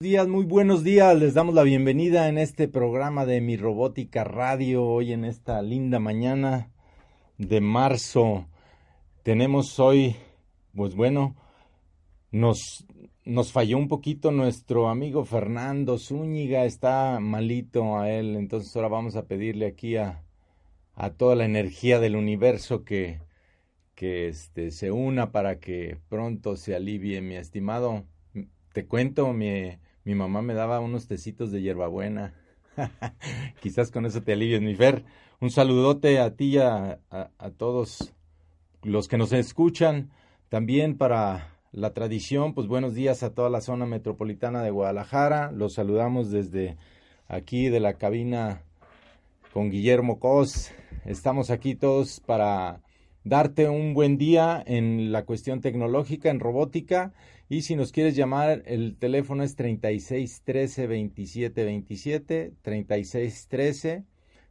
días, muy buenos días. Les damos la bienvenida en este programa de Mi Robótica Radio, hoy en esta linda mañana de marzo. Tenemos hoy, pues bueno, nos, nos falló un poquito nuestro amigo Fernando Zúñiga, está malito a él, entonces ahora vamos a pedirle aquí a, a toda la energía del universo que, que este, se una para que pronto se alivie, mi estimado. Te cuento, mi, mi mamá me daba unos tecitos de hierbabuena. Quizás con eso te alivies, mi Fer. Un saludote a ti y a, a, todos los que nos escuchan. También para la tradición, pues buenos días a toda la zona metropolitana de Guadalajara. Los saludamos desde aquí de la cabina con Guillermo Cos. Estamos aquí todos para darte un buen día en la cuestión tecnológica, en robótica y si nos quieres llamar, el teléfono es 36 13 27 27, 36 13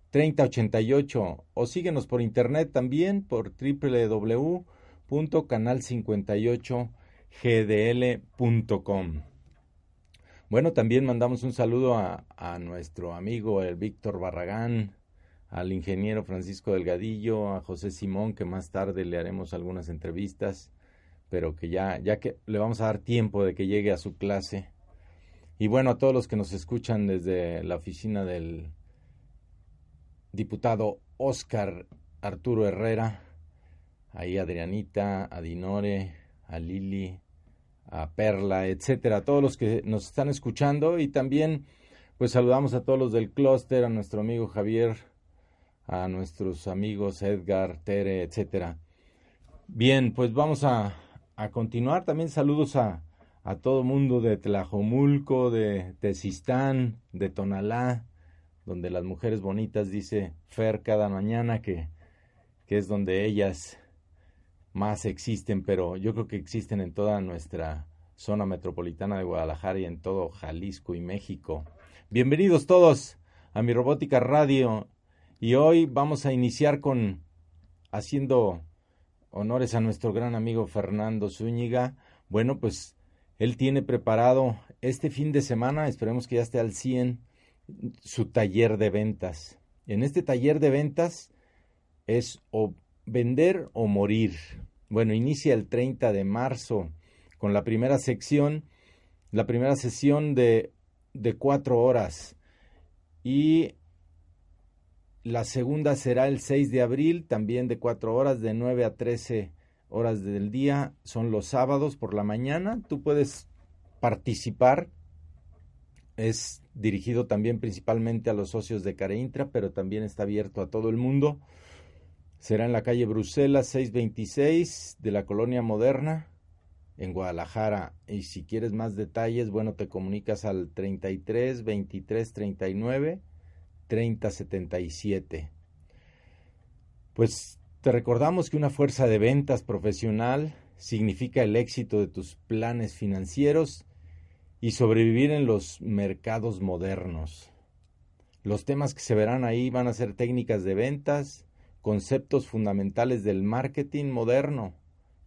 30 88 o síguenos por internet también por www.canal58gdl.com. Bueno, también mandamos un saludo a, a nuestro amigo el Víctor Barragán, al ingeniero Francisco Delgadillo, a José Simón, que más tarde le haremos algunas entrevistas pero que ya, ya que le vamos a dar tiempo de que llegue a su clase. Y bueno, a todos los que nos escuchan desde la oficina del diputado Oscar Arturo Herrera, ahí Adrianita, a Dinore, a Lili, a Perla, etcétera, a todos los que nos están escuchando y también pues saludamos a todos los del clúster, a nuestro amigo Javier, a nuestros amigos Edgar, Tere, etcétera. Bien, pues vamos a, a continuar, también saludos a, a todo mundo de Tlajomulco, de Tezistán, de Tonalá, donde las mujeres bonitas, dice Fer cada mañana, que, que es donde ellas más existen, pero yo creo que existen en toda nuestra zona metropolitana de Guadalajara y en todo Jalisco y México. Bienvenidos todos a mi Robótica Radio y hoy vamos a iniciar con haciendo honores a nuestro gran amigo Fernando Zúñiga. Bueno, pues él tiene preparado este fin de semana, esperemos que ya esté al 100, su taller de ventas. En este taller de ventas es o vender o morir. Bueno, inicia el 30 de marzo con la primera sección, la primera sesión de, de cuatro horas. Y la segunda será el 6 de abril, también de 4 horas, de 9 a 13 horas del día. Son los sábados por la mañana. Tú puedes participar. Es dirigido también principalmente a los socios de Careintra, pero también está abierto a todo el mundo. Será en la calle Bruselas 626 de la Colonia Moderna, en Guadalajara. Y si quieres más detalles, bueno, te comunicas al 33 23 39 3077. Pues te recordamos que una fuerza de ventas profesional significa el éxito de tus planes financieros y sobrevivir en los mercados modernos. Los temas que se verán ahí van a ser técnicas de ventas, conceptos fundamentales del marketing moderno,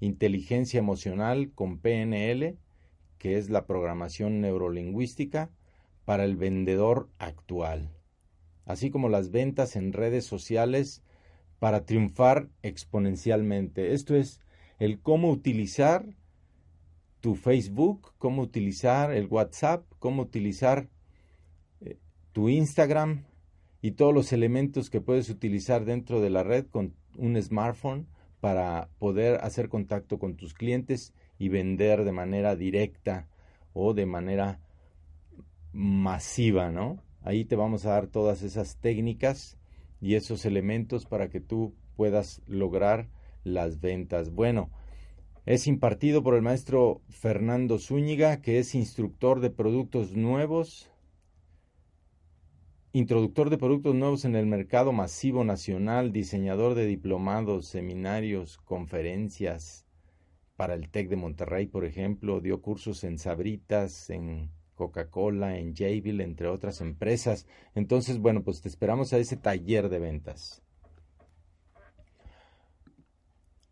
inteligencia emocional con PNL, que es la programación neurolingüística, para el vendedor actual así como las ventas en redes sociales para triunfar exponencialmente. Esto es el cómo utilizar tu Facebook, cómo utilizar el WhatsApp, cómo utilizar eh, tu Instagram y todos los elementos que puedes utilizar dentro de la red con un smartphone para poder hacer contacto con tus clientes y vender de manera directa o de manera masiva, ¿no? Ahí te vamos a dar todas esas técnicas y esos elementos para que tú puedas lograr las ventas. Bueno, es impartido por el maestro Fernando Zúñiga, que es instructor de productos nuevos, introductor de productos nuevos en el mercado masivo nacional, diseñador de diplomados, seminarios, conferencias para el TEC de Monterrey, por ejemplo, dio cursos en Sabritas, en Coca-Cola, en Jabil, entre otras empresas. Entonces, bueno, pues te esperamos a ese taller de ventas.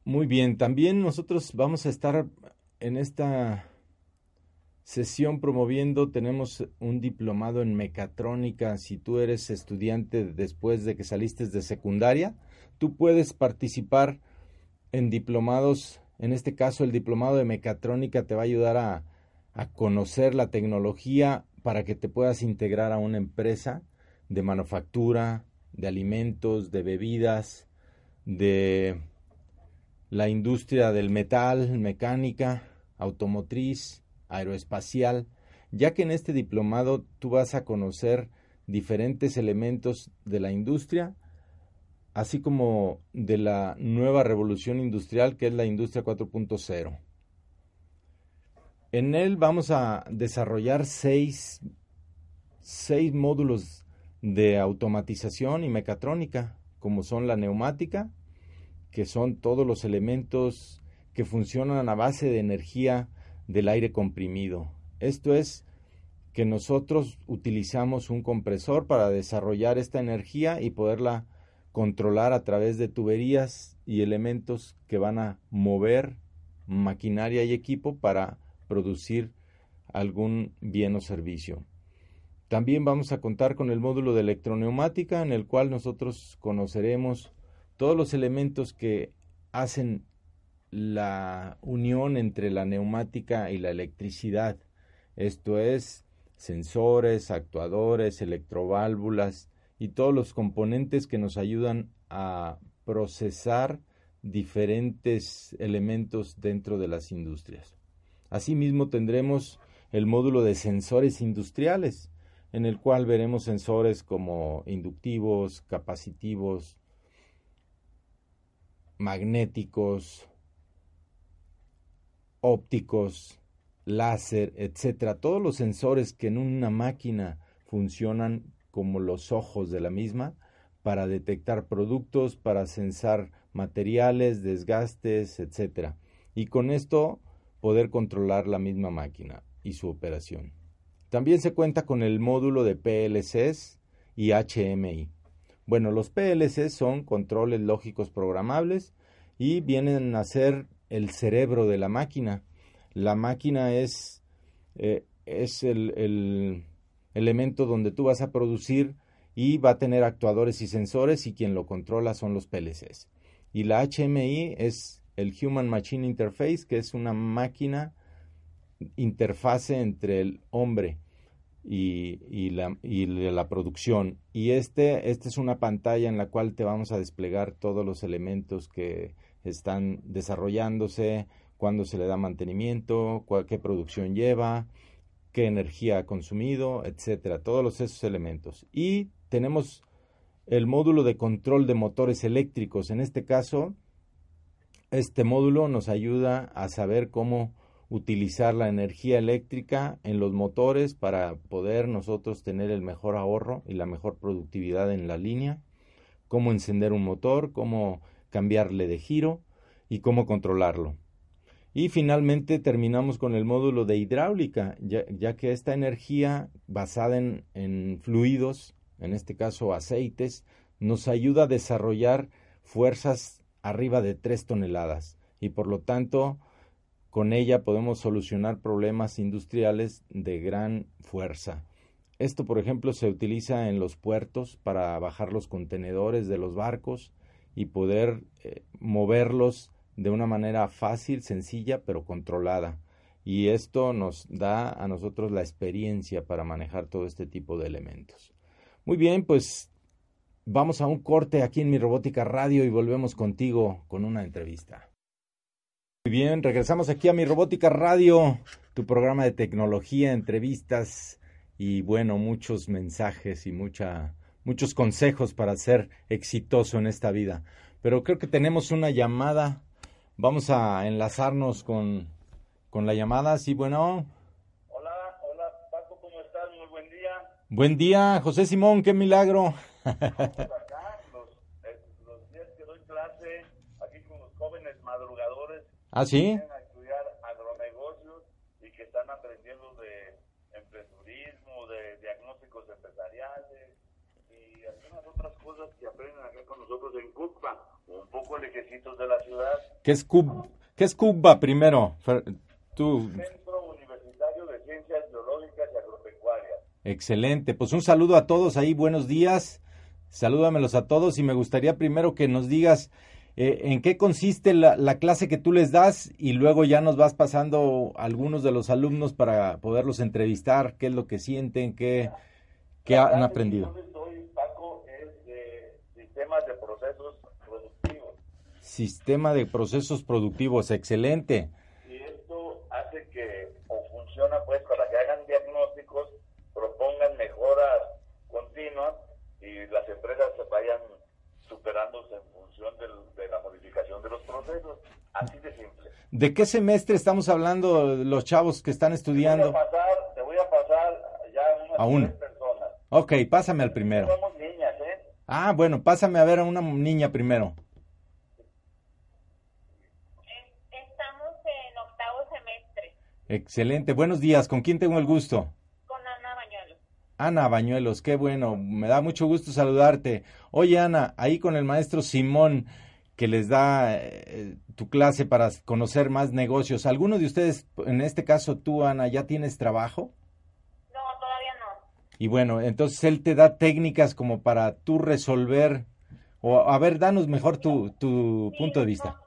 Muy bien, también nosotros vamos a estar en esta sesión promoviendo tenemos un diplomado en mecatrónica. Si tú eres estudiante después de que saliste de secundaria, tú puedes participar en diplomados. En este caso, el diplomado de mecatrónica te va a ayudar a, a conocer la tecnología para que te puedas integrar a una empresa de manufactura, de alimentos, de bebidas, de la industria del metal, mecánica, automotriz, aeroespacial, ya que en este diplomado tú vas a conocer diferentes elementos de la industria, así como de la nueva revolución industrial que es la industria 4.0. En él vamos a desarrollar seis, seis módulos de automatización y mecatrónica, como son la neumática, que son todos los elementos que funcionan a base de energía del aire comprimido. Esto es que nosotros utilizamos un compresor para desarrollar esta energía y poderla controlar a través de tuberías y elementos que van a mover maquinaria y equipo para producir algún bien o servicio. También vamos a contar con el módulo de electroneumática en el cual nosotros conoceremos todos los elementos que hacen la unión entre la neumática y la electricidad. Esto es sensores, actuadores, electroválvulas y todos los componentes que nos ayudan a procesar diferentes elementos dentro de las industrias. Asimismo tendremos el módulo de sensores industriales, en el cual veremos sensores como inductivos, capacitivos, magnéticos, ópticos, láser, etcétera, todos los sensores que en una máquina funcionan como los ojos de la misma para detectar productos, para censar materiales, desgastes, etcétera. Y con esto poder controlar la misma máquina y su operación. También se cuenta con el módulo de PLCs y HMI. Bueno, los PLCs son controles lógicos programables y vienen a ser el cerebro de la máquina. La máquina es, eh, es el, el elemento donde tú vas a producir y va a tener actuadores y sensores y quien lo controla son los PLCs. Y la HMI es el Human Machine Interface, que es una máquina interfase entre el hombre y, la, y, la, producción. Y este, este es una pantalla en la cual te vamos a desplegar todos los elementos que están desarrollándose, cuándo se le da mantenimiento, qué producción lleva, qué energía ha consumido, etcétera, todos esos elementos. Y tenemos el módulo de control de motores eléctricos. En este caso, este módulo nos ayuda a saber cómo utilizar la energía eléctrica en los motores para poder nosotros tener el mejor ahorro y la mejor productividad en la línea, cómo encender un motor, cómo cambiarle de giro y cómo controlarlo. Y finalmente terminamos con el módulo de hidráulica, ya, que esta energía basada en, en fluidos, en este caso aceites, nos ayuda a desarrollar fuerzas arriba de 3 toneladas y por lo tanto con ella podemos solucionar problemas industriales de gran fuerza. Esto, por ejemplo, se utiliza en los puertos para bajar los contenedores de los barcos y poder eh, moverlos de una manera fácil, sencilla, pero controlada. Y esto nos da a nosotros la experiencia para manejar todo este tipo de elementos. Muy bien, pues vamos a un corte aquí en mi robótica radio y volvemos contigo con una entrevista. Muy bien, regresamos aquí a mi robótica radio, tu programa de tecnología, entrevistas y bueno, muchos mensajes y mucha muchos consejos para ser exitoso en esta vida. Pero creo que tenemos una llamada. Vamos a enlazarnos con, con la llamada. Sí, bueno. Hola, hola Paco, ¿cómo estás? Muy buen día. Buen día, José Simón, qué milagro. Acá, los, eh, los días que doy clase, aquí con los jóvenes madrugadores. ¿Ah, sí? nosotros en Cuba, un poco lejecitos de la ciudad. ¿Qué es Cuba, ¿Qué es Cuba primero? Tú... Centro Universitario de Ciencias Excelente. Pues un saludo a todos ahí, buenos días. Salúdamelos a todos y me gustaría primero que nos digas eh, en qué consiste la, clase que tú les das y luego ya nos vas pasando algunos de los alumnos para poderlos entrevistar, qué es lo que sienten, qué, qué han aprendido. Paco, es de sistemas de procesos productivos. Sistema de procesos productivos, excelente. Y esto hace que, o funciona pues para que hagan diagnósticos, propongan mejoras continuas y las empresas se vayan superándose en función de la modificación de los procesos. Así de simple. ¿De qué semestre estamos hablando los chavos que están estudiando? Te voy a pasar, te voy a pasar ya unas a una. personas. Ok, pásame al primero. Somos niñas, ¿eh? Ah, bueno, pásame a ver a una niña primero. Estamos en octavo semestre. Excelente. Buenos días. ¿Con quién tengo el gusto? Ana Bañuelos, qué bueno, me da mucho gusto saludarte. Oye, Ana, ahí con el maestro Simón, que les da eh, tu clase para conocer más negocios, ¿alguno de ustedes, en este caso tú, Ana, ya tienes trabajo? No, todavía no. Y bueno, entonces él te da técnicas como para tú resolver, o a ver, danos mejor tu, tu punto de vista.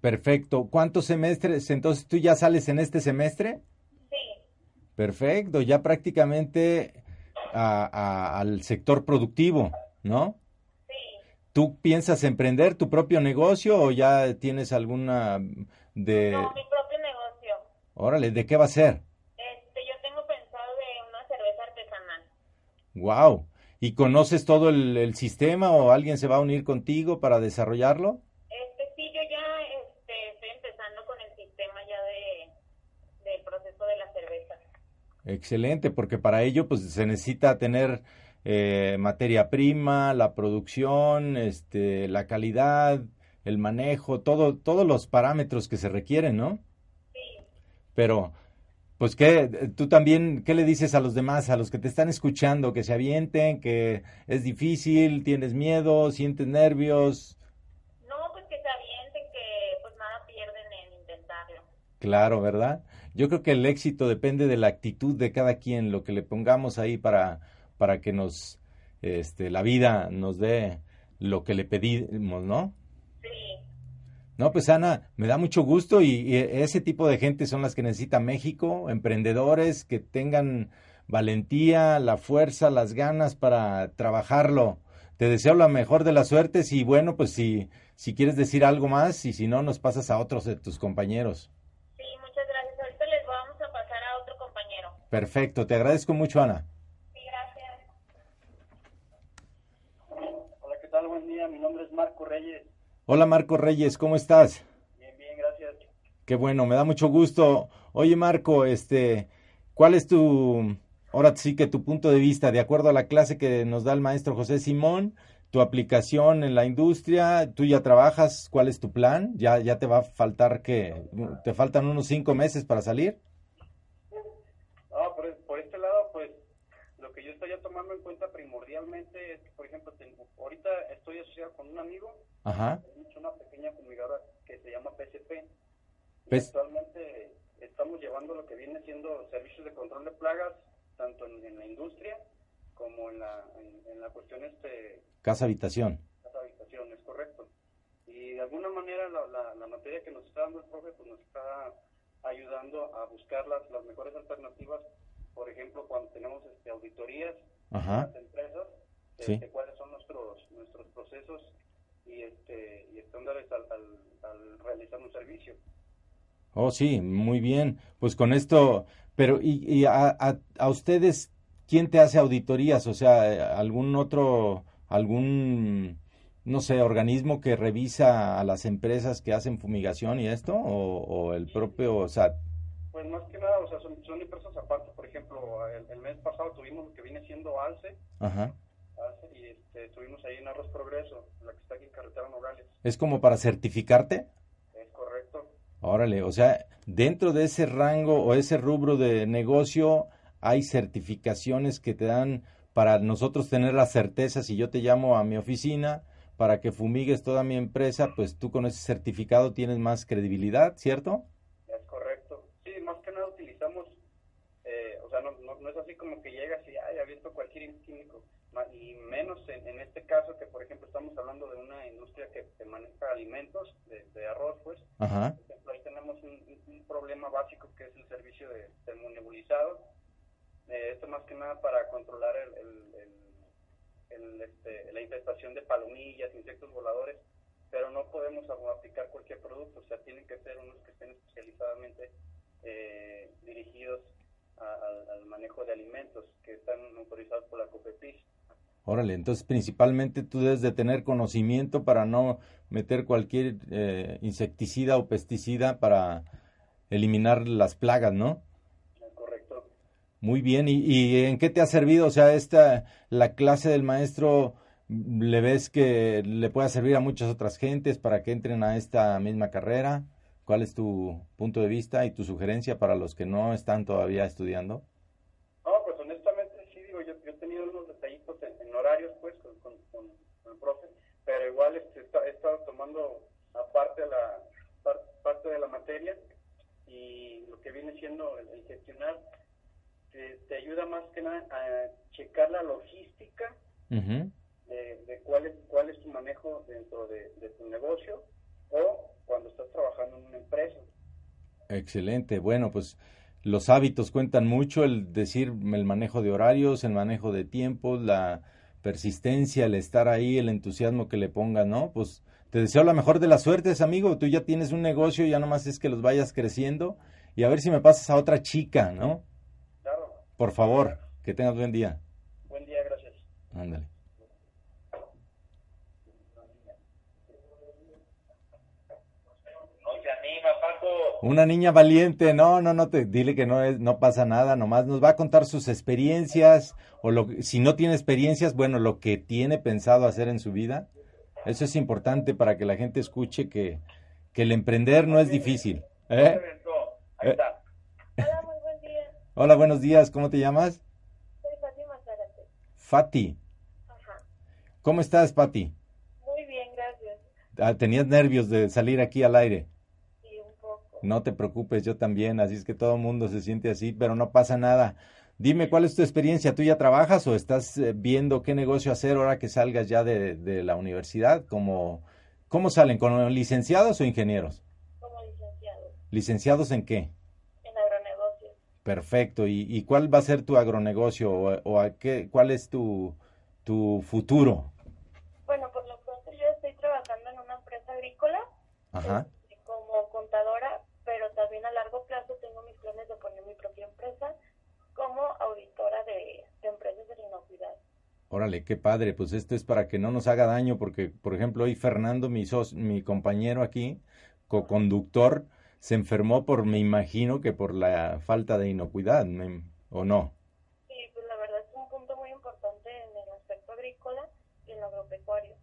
Perfecto. ¿Cuántos semestres? Entonces, ¿tú ya sales en este semestre? Sí. Perfecto, ya prácticamente al sector productivo, ¿no? Sí. ¿Tú piensas emprender tu propio negocio o ya tienes alguna de... No, mi propio negocio. Órale, ¿de qué va a ser? Este, yo tengo pensado de una cerveza artesanal. Wow. ¿Y conoces todo el sistema o alguien se va a unir contigo para desarrollarlo? Excelente, porque para ello pues se necesita tener eh, materia prima, la producción, este, la calidad, el manejo, todo, todos los parámetros que se requieren, ¿no? Sí. Pero, pues, ¿qué, tú también, qué le dices a los demás, a los que te están escuchando, que se avienten, que es difícil, tienes miedo, sientes nervios? No, pues que se avienten, que pues nada pierden en intentarlo. Claro, ¿verdad? Yo creo que el éxito depende de la actitud de cada quien, lo que le pongamos ahí para, para que nos, este, la vida nos dé lo que le pedimos, ¿no? Sí. No, pues Ana, me da mucho gusto y, ese tipo de gente son las que necesita México, emprendedores que tengan valentía, la fuerza, las ganas para trabajarlo. Te deseo la mejor de las suertes y bueno, pues si, si quieres decir algo más y si no, nos pasas a otros de tus compañeros. Perfecto, te agradezco mucho, Ana. Sí, gracias. Hola, ¿qué tal? Buen día, mi nombre es Marco Reyes. Hola, Marco Reyes, ¿cómo estás? Bien, bien, gracias. Qué bueno, me da mucho gusto. Oye, Marco, este, ¿cuál es tu, ahora sí que tu punto de vista, de acuerdo a la clase que nos da el maestro José Simón, tu aplicación en la industria, tú ya trabajas, ¿cuál es tu plan? ¿Ya, ya te va a faltar que, te faltan unos cinco meses para salir? Tomando en cuenta primordialmente es que, por ejemplo, tengo, ahorita estoy asociado con un amigo, Ajá. una pequeña fumigadora que se llama PSP. actualmente estamos llevando lo que viene siendo servicios de control de plagas, tanto en, la industria como en la, en, la cuestión este... Casa habitación. Casa habitación, es correcto. Y de alguna manera la, la, materia que nos está dando el profe pues nos está ayudando a buscar las, las mejores alternativas por ejemplo, cuando tenemos este, auditorías Ajá. las empresas, este, cuáles son nuestros nuestros procesos y, este, y estándares al, al, realizar un servicio. Oh, sí, muy bien. Pues con esto, pero ¿y, y a, a, ustedes quién te hace auditorías? O sea, algún otro, algún, no sé, organismo que revisa a las empresas que hacen fumigación y esto, o, o el propio, sea, pues más que nada, o sea, son, son empresas aparte. Ejemplo, el, mes pasado tuvimos lo que viene siendo ALCE. Ajá. ALCE y este, estuvimos ahí en Arroz Progreso, la que está aquí en Carretera Nogales. ¿Es como para certificarte? Es correcto. Órale, o sea, dentro de ese rango o ese rubro de negocio hay certificaciones que te dan para nosotros tener la certeza si yo te llamo a mi oficina para que fumigues toda mi empresa, pues tú con ese certificado tienes más credibilidad, ¿cierto? Es correcto. Sí, más que nada utilizamos, eh, o sea, no, no, es así como que llegas y, ay, abierto cualquier químico, y menos en, este caso que, por ejemplo, estamos hablando de una industria que, maneja alimentos, de, arroz, pues. Ajá. Por ejemplo, ahí tenemos un, problema básico que es el servicio de termonebulizado. Eh, esto más que nada para controlar el, el, este, la infestación de palomillas, insectos voladores, pero no podemos aplicar cualquier producto, o sea, tienen que ser unos que estén especializadamente eh, dirigidos al manejo de alimentos que están autorizados por la COPEPIS. Órale, entonces principalmente tú debes de tener conocimiento para no meter cualquier eh, insecticida o pesticida para eliminar las plagas, ¿no? Correcto. Muy bien, ¿Y, ¿y, en qué te ha servido? O sea, esta, la clase del maestro, ¿le ves que le pueda servir a muchas otras gentes para que entren a esta misma carrera? ¿Cuál es tu punto de vista y tu sugerencia para los que no están todavía estudiando? No, pues honestamente sí, digo, yo, he tenido unos detallitos en, horarios, pues, con, el profe, pero igual este, he estado tomando aparte la parte de la materia y lo que viene siendo el, gestionar te, ayuda más que nada a checar la logística de, cuál, es, cuál es tu manejo dentro de, de tu negocio o cuando estás trabajando en una empresa. Excelente. Bueno, pues los hábitos cuentan mucho, el decir el manejo de horarios, el manejo de tiempos, la persistencia, el estar ahí, el entusiasmo que le ponga, ¿no? Pues te deseo la mejor de las suertes, amigo. Tú ya tienes un negocio, ya nomás es que los vayas creciendo y a ver si me pasas a otra chica, ¿no? Claro. Por favor, que tengas buen día. Buen día, gracias. Ándale. Una niña valiente, no, no, no te dile que no es, no pasa nada, nomás nos va a contar sus experiencias o lo si no tiene experiencias, bueno, lo que tiene pensado hacer en su vida. Eso es importante para que la gente escuche que, que el emprender no es difícil. ¿eh? ¿Eh? Hola, muy buen día. Hola, buenos días, ¿cómo te llamas? Soy Fátima Zárate. Fati. Ajá. ¿Cómo estás, Fati? Muy bien, gracias. Ah, ¿Tenías nervios de salir aquí al aire? No te preocupes, yo también, así es que todo el mundo se siente así, pero no pasa nada. Dime, ¿cuál es tu experiencia? ¿Tú ya trabajas o estás eh, viendo qué negocio hacer ahora que salgas ya de, la universidad? ¿Cómo, ¿Cómo salen? ¿Con licenciados o ingenieros? Como licenciados. ¿Licenciados en qué? En agronegocios. Perfecto. ¿Y, cuál va a ser tu agronegocio o, a qué, cuál es tu, tu futuro? Bueno, por lo pronto yo estoy trabajando en una empresa agrícola. Ajá. Este, como contadora pero también a largo plazo tengo mis planes de poner mi propia empresa como auditora de, empresas de inocuidad. Órale, qué padre, pues esto es para que no nos haga daño, porque por ejemplo hoy Fernando, mi, mi compañero aquí, co-conductor, se enfermó por, me imagino que por la falta de inocuidad, ¿o no? Sí, pues la verdad es un punto muy importante en el aspecto agrícola y en lo agropecuario.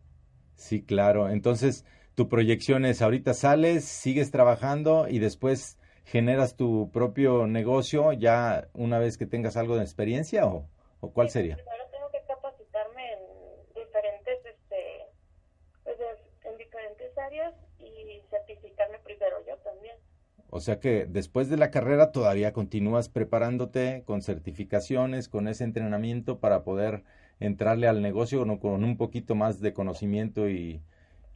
Sí, claro, entonces tu proyección es ahorita sales, sigues trabajando y después generas tu propio negocio ya una vez que tengas algo de experiencia o, o cuál sería? Primero tengo que capacitarme en diferentes, este, pues, en diferentes áreas y certificarme primero yo también. O sea que después de la carrera todavía continúas preparándote con certificaciones, con ese entrenamiento para poder entrarle al negocio con un poquito más de conocimiento y,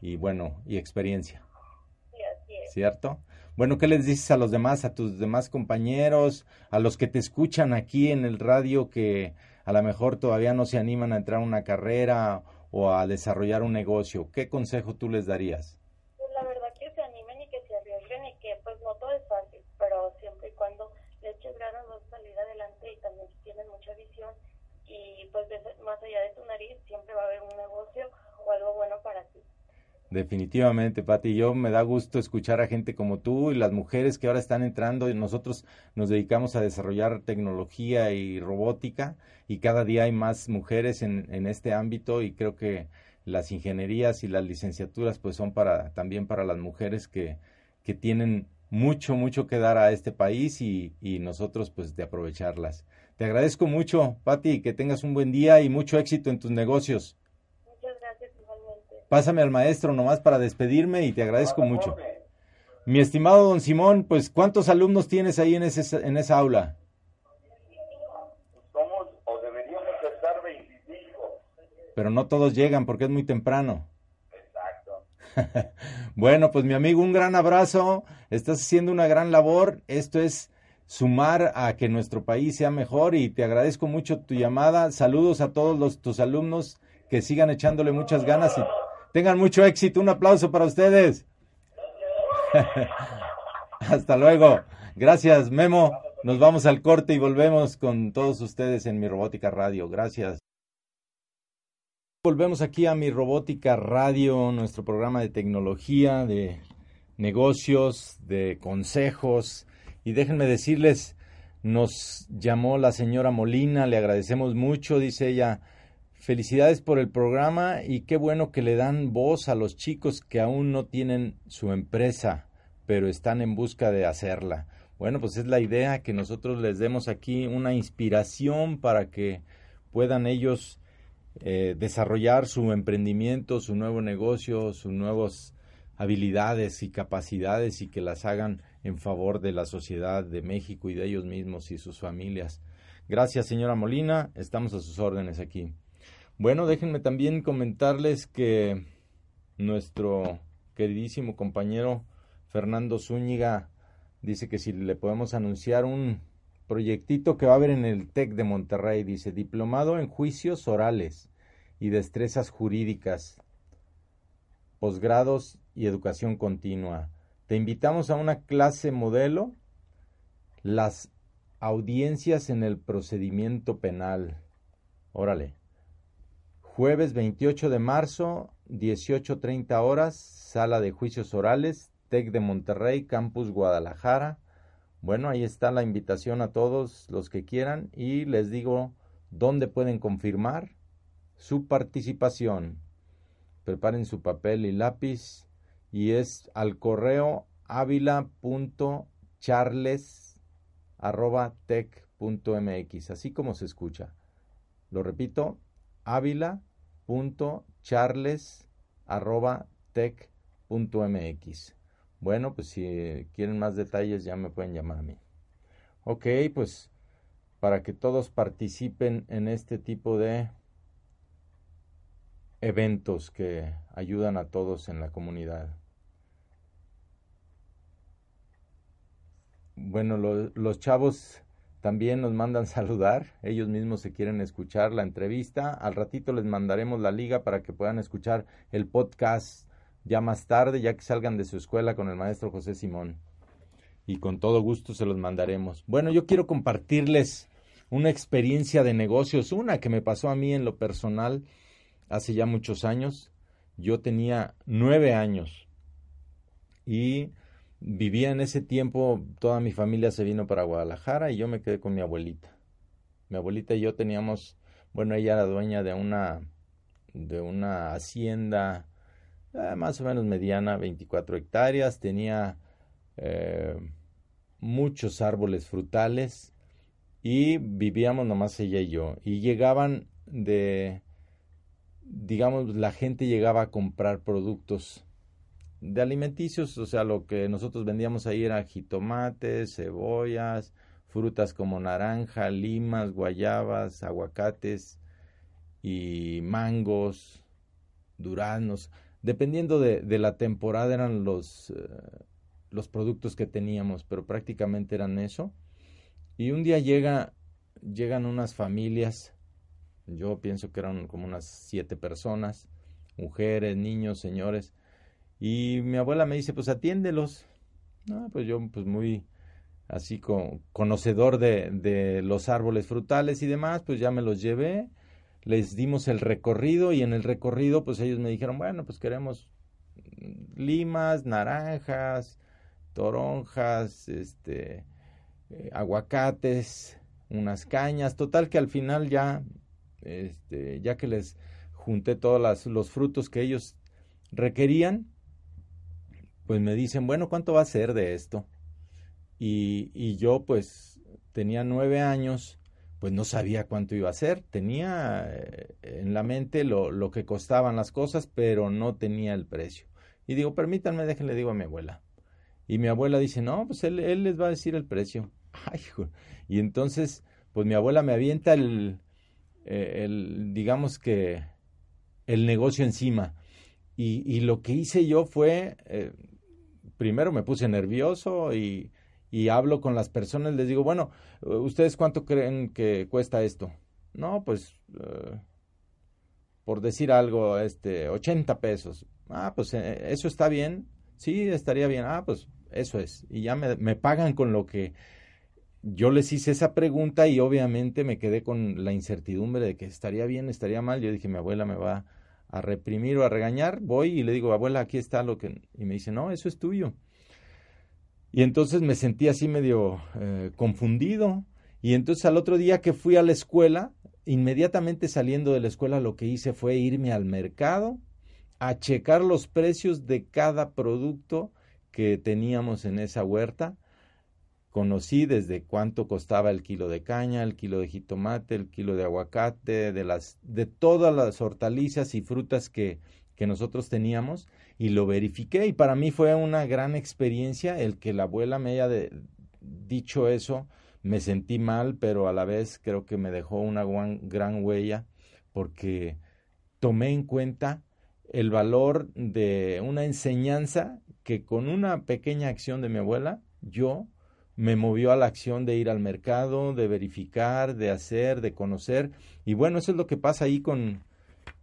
y bueno, y experiencia. Sí, así es. ¿Cierto? Bueno, ¿qué les dices a los demás, a tus demás compañeros, a los que te escuchan aquí en el radio que a lo mejor todavía no se animan a entrar a una carrera o a desarrollar un negocio? ¿Qué consejo tú les darías? Pues la verdad que se animen y que se arriesguen y que pues no todo es fácil, pero siempre y cuando le eches ganas vas a salir adelante y también si tienes mucha visión y pues más allá de tu nariz siempre va a haber un negocio o algo bueno para ti. Definitivamente, Pati. Yo me da gusto escuchar a gente como tú y las mujeres que ahora están entrando. Y nosotros nos dedicamos a desarrollar tecnología y robótica y cada día hay más mujeres en, este ámbito y creo que las ingenierías y las licenciaturas pues son para también para las mujeres que, que tienen mucho, mucho que dar a este país y, y nosotros pues de aprovecharlas. Te agradezco mucho, Pati, que tengas un buen día y mucho éxito en tus negocios. Pásame al maestro nomás para despedirme y te agradezco mucho. Mi estimado don Simón, pues ¿cuántos alumnos tienes ahí en, ese, en esa aula? Somos, o deberíamos estar 25. Pero no todos llegan porque es muy temprano. Exacto. bueno, pues mi amigo, un gran abrazo. Estás haciendo una gran labor. Esto es sumar a que nuestro país sea mejor y te agradezco mucho tu llamada. Saludos a todos los, tus alumnos que sigan echándole muchas ganas y tengan mucho éxito. Un aplauso para ustedes. Hasta luego. Gracias, Memo. Nos vamos al corte y volvemos con todos ustedes en mi Robótica Radio. Gracias. Volvemos aquí a mi Robótica Radio, nuestro programa de tecnología, de negocios, de consejos y déjenme decirles, nos llamó la señora Molina, le agradecemos mucho, dice ella, felicidades por el programa y qué bueno que le dan voz a los chicos que aún no tienen su empresa, pero están en busca de hacerla. Bueno, pues es la idea que nosotros les demos aquí una inspiración para que puedan ellos eh, desarrollar su emprendimiento, su nuevo negocio, sus nuevas habilidades y capacidades y que las hagan en favor de la sociedad de México y de ellos mismos y sus familias. Gracias, señora Molina. Estamos a sus órdenes aquí. Bueno, déjenme también comentarles que nuestro queridísimo compañero Fernando Zúñiga dice que si le podemos anunciar un proyectito que va a haber en el TEC de Monterrey, dice diplomado en juicios orales y destrezas jurídicas, posgrados y educación continua. Te invitamos a una clase modelo, las audiencias en el procedimiento penal. Órale. Jueves 28 de marzo, 18.30 horas, sala de juicios orales, TEC de Monterrey, Campus Guadalajara. Bueno, ahí está la invitación a todos los que quieran y les digo dónde pueden confirmar su participación. Preparen su papel y lápiz y es al correo avila.charles.tech.mx, así como se escucha. Lo repito, avila.charles.tech.mx. Bueno, pues si quieren más detalles ya me pueden llamar a mí. Ok, pues para que todos participen en este tipo de eventos que ayudan a todos en la comunidad. Bueno, los chavos también nos mandan saludar, ellos mismos se quieren escuchar la entrevista. Al ratito les mandaremos la liga para que puedan escuchar el podcast ya más tarde, ya que salgan de su escuela con el maestro José Simón. Y con todo gusto se los mandaremos. Bueno, yo quiero compartirles una experiencia de negocios, una que me pasó a mí en lo personal hace ya muchos años. Yo tenía nueve años y vivía en ese tiempo, toda mi familia se vino para Guadalajara y yo me quedé con mi abuelita. Mi abuelita y yo teníamos, bueno, ella era dueña de una, de una hacienda eh, más o menos mediana, 24 hectáreas, tenía eh, muchos árboles frutales y vivíamos nomás ella y yo. Y llegaban de, digamos, la gente llegaba a comprar productos de alimenticios, o sea, lo que nosotros vendíamos ahí era jitomates, cebollas, frutas como naranja, limas, guayabas, aguacates y mangos, duraznos. Dependiendo de, de la temporada eran los, eh, los productos que teníamos, pero prácticamente eran eso. Y un día llega, llegan unas familias, yo pienso que eran como unas siete personas, mujeres, niños, señores, y mi abuela me dice, pues atiéndelos. No, pues yo, pues muy así con, conocedor de, de los árboles frutales y demás, pues ya me los llevé, les dimos el recorrido y en el recorrido pues ellos me dijeron, bueno, pues queremos limas, naranjas, toronjas, este, eh, aguacates, unas cañas, total que al final ya, este, ya que les junté todos los frutos que ellos requerían, pues me dicen, bueno, ¿cuánto va a ser de esto? Y, y yo pues tenía nueve años, pues no sabía cuánto iba a ser. Tenía eh, en la mente lo, lo, que costaban las cosas, pero no tenía el precio. Y digo, permítanme, déjenle digo a mi abuela. Y mi abuela dice, no, pues él, él les va a decir el precio. Ay, y entonces, pues mi abuela me avienta el, eh, el digamos que, el negocio encima. Y, y lo que hice yo fue, eh, primero me puse nervioso y y hablo con las personas, les digo, bueno, ¿ustedes cuánto creen que cuesta esto? No, pues, eh, por decir algo, este, 80 pesos. Ah, pues eh, eso está bien. Sí, estaría bien. Ah, pues eso es. Y ya me, me pagan con lo que yo les hice esa pregunta y obviamente me quedé con la incertidumbre de que estaría bien, estaría mal. Yo dije, mi abuela me va reprimir o a regañar. Voy y le digo, abuela, aquí está lo que... Y me dice, no, eso es tuyo. Y entonces me sentí así medio eh, confundido. Y entonces al otro día que fui a la escuela, inmediatamente saliendo de la escuela lo que hice fue irme al mercado a checar los precios de cada producto que teníamos en esa huerta. Conocí desde cuánto costaba el kilo de caña, el kilo de jitomate, el kilo de aguacate, de las de todas las hortalizas y frutas que que nosotros teníamos y lo verifiqué y para mí fue una gran experiencia el que la abuela me haya dicho eso. Me sentí mal, pero a la vez creo que me dejó una gran huella porque tomé en cuenta el valor de una enseñanza que con una pequeña acción de mi abuela yo me movió a la acción de ir al mercado, de verificar, de hacer, de conocer. Y bueno, eso es lo que pasa ahí con,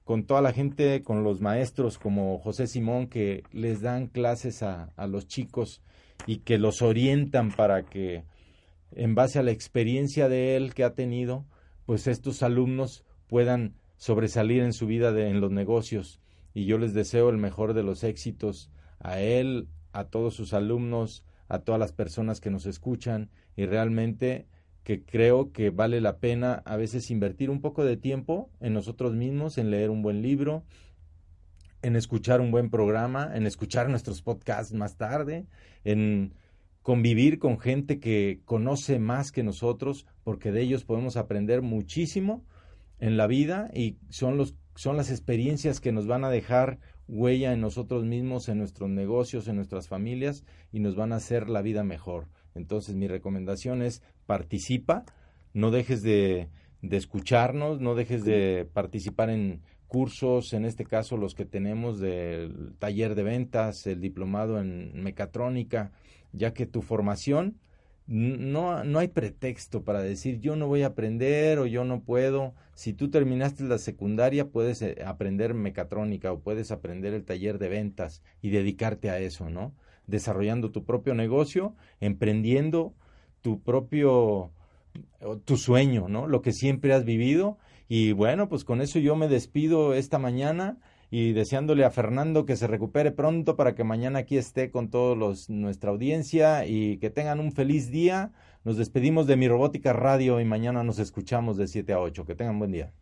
con toda la gente, con los maestros como José Simón, que les dan clases a, a los chicos y que los orientan para que, en base a la experiencia de él que ha tenido, pues estos alumnos puedan sobresalir en su vida de, en los negocios. Y yo les deseo el mejor de los éxitos a él, a todos sus alumnos, a todas las personas que nos escuchan y realmente que creo que vale la pena a veces invertir un poco de tiempo en nosotros mismos, en leer un buen libro, en escuchar un buen programa, en escuchar nuestros podcasts más tarde, en convivir con gente que conoce más que nosotros, porque de ellos podemos aprender muchísimo en la vida y son los son las experiencias que nos van a dejar huella en nosotros mismos, en nuestros negocios, en nuestras familias y nos van a hacer la vida mejor. Entonces mi recomendación es participa, no dejes de, de escucharnos, no dejes de participar en cursos, en este caso los que tenemos del taller de ventas, el diplomado en mecatrónica, ya que tu formación no, no hay pretexto para decir yo no voy a aprender o yo no puedo. Si tú terminaste la secundaria, puedes eh, aprender mecatrónica o puedes aprender el taller de ventas y dedicarte a eso, ¿no? desarrollando tu propio negocio, emprendiendo tu propio, tu sueño, ¿no? Lo que siempre has vivido. Y bueno, pues con eso yo me despido esta mañana y deseándole a Fernando que se recupere pronto para que mañana aquí esté con todos nuestra audiencia y que tengan un feliz día. Nos despedimos de mi robótica radio y mañana nos escuchamos de 7 a 8. Que tengan buen día.